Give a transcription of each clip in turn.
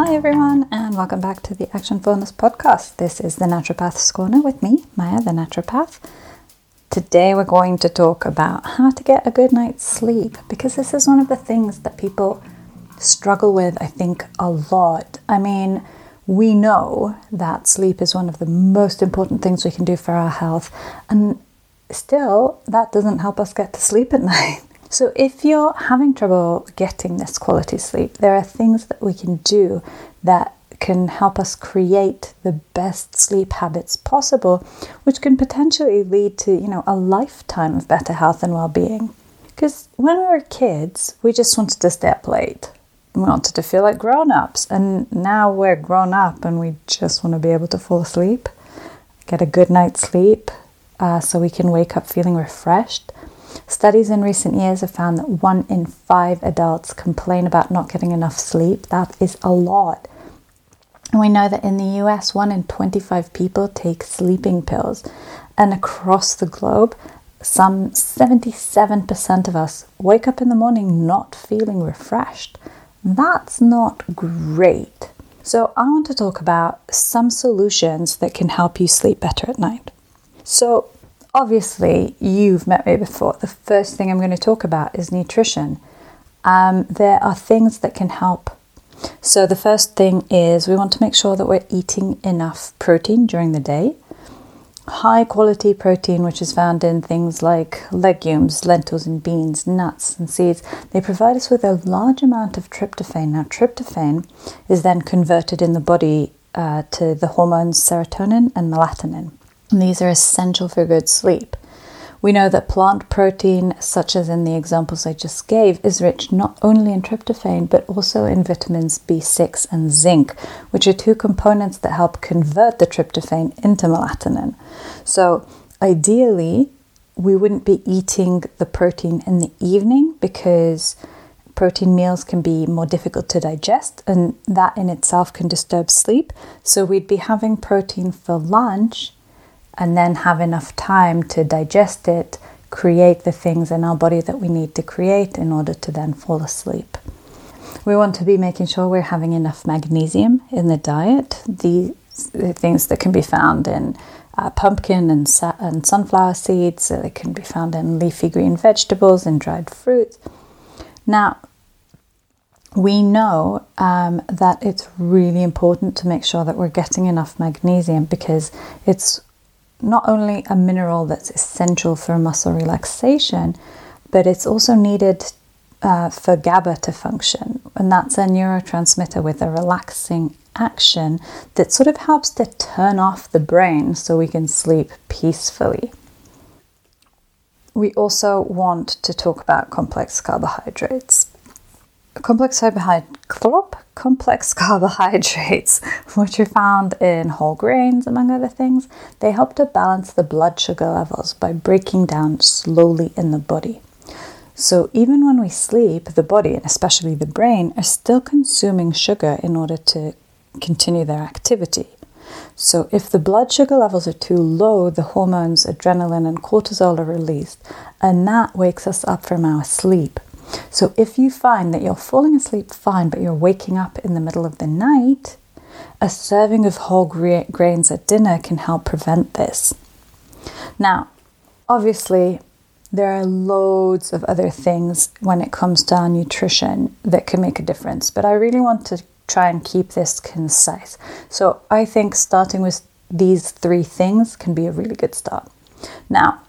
Hi, everyone, and welcome back to the Action Fullness podcast. This is the Naturopath's Corner with me, Maya, the Naturopath. Today, we're going to talk about how to get a good night's sleep because this is one of the things that people struggle with, I think, a lot. I mean, we know that sleep is one of the most important things we can do for our health, and still, that doesn't help us get to sleep at night. So, if you're having trouble getting this quality sleep, there are things that we can do that can help us create the best sleep habits possible, which can potentially lead to, you know, a lifetime of better health and well-being. Because when we were kids, we just wanted to stay up late. We wanted to feel like grown-ups, and now we're grown up and we just want to be able to fall asleep, get a good night's sleep, uh, so we can wake up feeling refreshed Studies in recent years have found that one in five adults complain about not getting enough sleep. That is a lot. And we know that in the US, one in 25 people take sleeping pills. And across the globe, some 77% of us wake up in the morning not feeling refreshed. That's not great. So, I want to talk about some solutions that can help you sleep better at night. So, obviously, you've met me before. The first thing I'm going to talk about is nutrition. Um, there are things that can help. So, the first thing is we want to make sure that we're eating enough protein during the day. High quality protein, which is found in things like legumes, lentils, and beans, nuts, and seeds, they provide us with a large amount of tryptophan. Now, tryptophan is then converted in the body uh, to the hormones serotonin and melatonin. And these are essential for good sleep. We know that plant protein, such as in the examples I just gave, is rich not only in tryptophan but also in vitamins B6 and zinc, which are two components that help convert the tryptophan into melatonin. So, ideally, we wouldn't be eating the protein in the evening because protein meals can be more difficult to digest, and that in itself can disturb sleep. So, we'd be having protein for lunch and then have enough time to digest it, create the things in our body that we need to create in order to then fall asleep. We want to be making sure we're having enough magnesium in the diet. These the things that can be found in uh, pumpkin and, sa- and sunflower seeds, they can be found in leafy green vegetables and dried fruits. Now, we know um, that it's really important to make sure that we're getting enough magnesium because it's not only a mineral that's essential for muscle relaxation, but it's also needed uh, for GABA to function. And that's a neurotransmitter with a relaxing action that sort of helps to turn off the brain so we can sleep peacefully. We also want to talk about complex carbohydrates complex complex carbohydrates, which are found in whole grains, among other things, they help to balance the blood sugar levels by breaking down slowly in the body. So, even when we sleep, the body, and especially the brain, are still consuming sugar in order to continue their activity. So, if the blood sugar levels are too low, the hormones adrenaline and cortisol are released, and that wakes us up from our sleep. So if you find that you're falling asleep fine, but you're waking up in the middle of the night, a serving of whole grains at dinner can help prevent this. Now, obviously, there are loads of other things when it comes to our nutrition that can make a difference, but I really want to try and keep this concise. So I think starting with these three things can be a really good start. Now,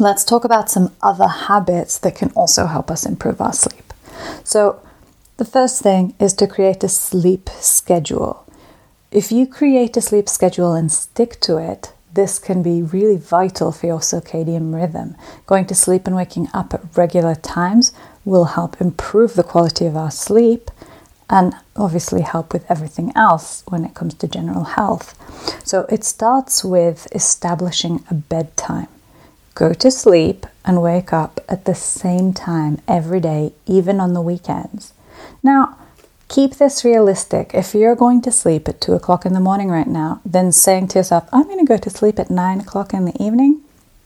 let's talk about some other habits that can also help us improve our sleep. So, the first thing is to create a sleep schedule. If you create a sleep schedule and stick to it, this can be really vital for your circadian rhythm. Going to sleep and waking up at regular times will help improve the quality of our sleep and obviously help with everything else when it comes to general health. So it starts with establishing a bedtime go to sleep and wake up at the same time every day, even on the weekends. Now, keep this realistic. If you're going to sleep at 2 o'clock in the morning right now, then saying to yourself, I'm going to go to sleep at 9 o'clock in the evening,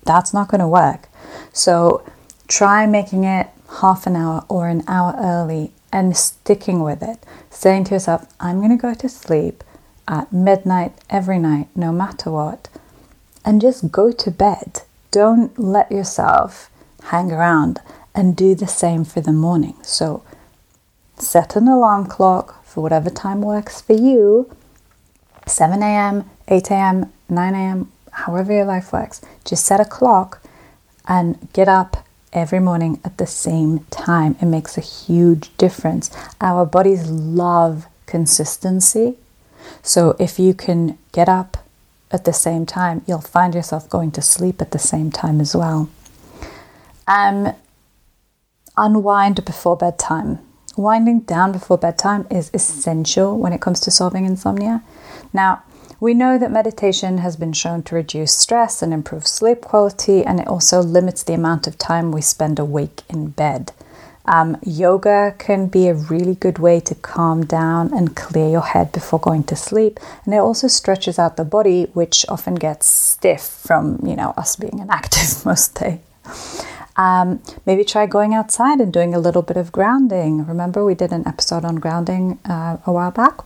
that's not going to work. So try making it half an hour or an hour early and sticking with it, saying to yourself, I'm going to go to sleep at midnight every night, no matter what, and just go to bed. Don't let yourself hang around and do the same for the morning. So set an alarm clock for whatever time works for you 7 a.m., 8 a.m., 9 a.m., however your life works. Just set a clock and get up every morning at the same time. It makes a huge difference. Our bodies love consistency. So if you can get up at the same time, you'll find yourself going to sleep at the same time as well. Um, unwind before bedtime. Winding down before bedtime is essential when it comes to solving insomnia. Now, we know that meditation has been shown to reduce stress and improve sleep quality, and it also limits the amount of time we spend awake in bed. Um, yoga can be a really good way to calm down and clear your head before going to sleep, and it also stretches out the body, which often gets stiff from you know us being inactive most day. Um, maybe try going outside and doing a little bit of grounding. Remember, we did an episode on grounding uh, a while back.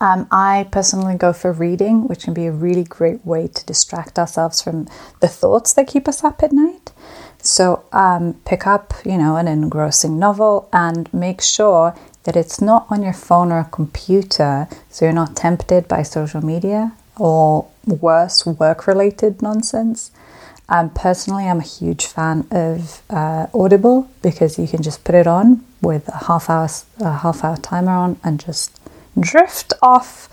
Um, I personally go for reading, which can be a really great way to distract ourselves from the thoughts that keep us up at night. So um, pick up, you know, an engrossing novel and make sure that it's not on your phone or a computer, so you're not tempted by social media or worse, work-related nonsense. Um, personally, I'm a huge fan of uh, Audible because you can just put it on with a half hour, a half hour timer on, and just drift off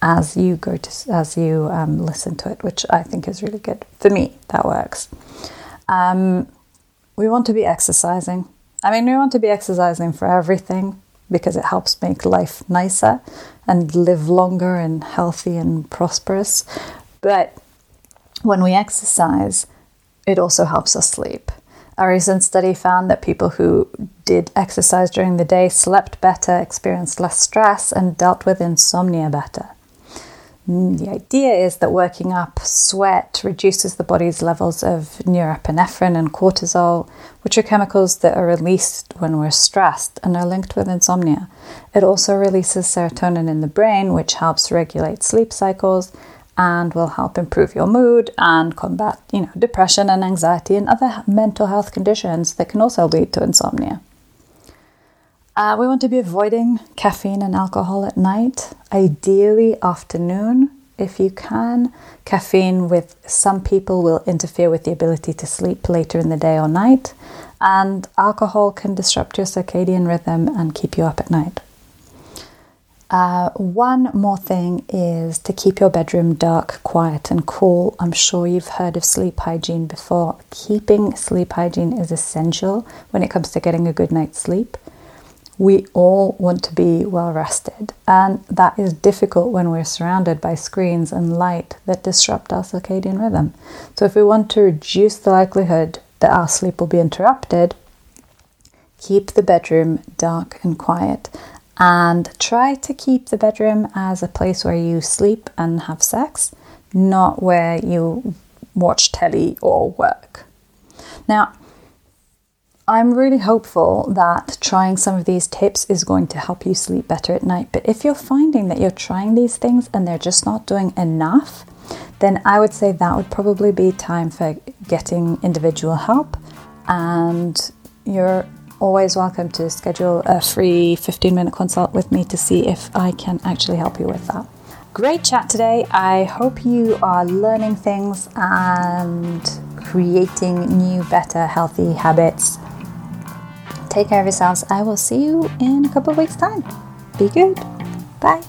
as you go to as you um, listen to it, which I think is really good for me. That works. Um, we want to be exercising. I mean, we want to be exercising for everything because it helps make life nicer and live longer and healthy and prosperous. But when we exercise, it also helps us sleep. A recent study found that people who did exercise during the day slept better, experienced less stress, and dealt with insomnia better. Mm, the idea is that working up sweat reduces the body's levels of norepinephrine and cortisol, which are chemicals that are released when we're stressed and are linked with insomnia. It also releases serotonin in the brain, which helps regulate sleep cycles and will help improve your mood and combat, you know, depression and anxiety and other mental health conditions that can also lead to insomnia. Uh, we want to be avoiding caffeine and alcohol at night, ideally afternoon if you can. Caffeine with some people will interfere with the ability to sleep later in the day or night, and alcohol can disrupt your circadian rhythm and keep you up at night. Uh, one more thing is to keep your bedroom dark, quiet, and cool. I'm sure you've heard of sleep hygiene before. Keeping sleep hygiene is essential when it comes to getting a good night's sleep. We all want to be well rested, and that is difficult when we're surrounded by screens and light that disrupt our circadian rhythm. So, if we want to reduce the likelihood that our sleep will be interrupted, keep the bedroom dark and quiet and try to keep the bedroom as a place where you sleep and have sex, not where you watch telly or work. Now, I'm really hopeful that trying some of these tips is going to help you sleep better at night. But if you're finding that you're trying these things and they're just not doing enough, then I would say that would probably be time for getting individual help. And you're always welcome to schedule a free 15 minute consult with me to see if I can actually help you with that. Great chat today. I hope you are learning things and creating new, better, healthy habits. Take care of yourselves. I will see you in a couple of weeks' time. Be good. Bye.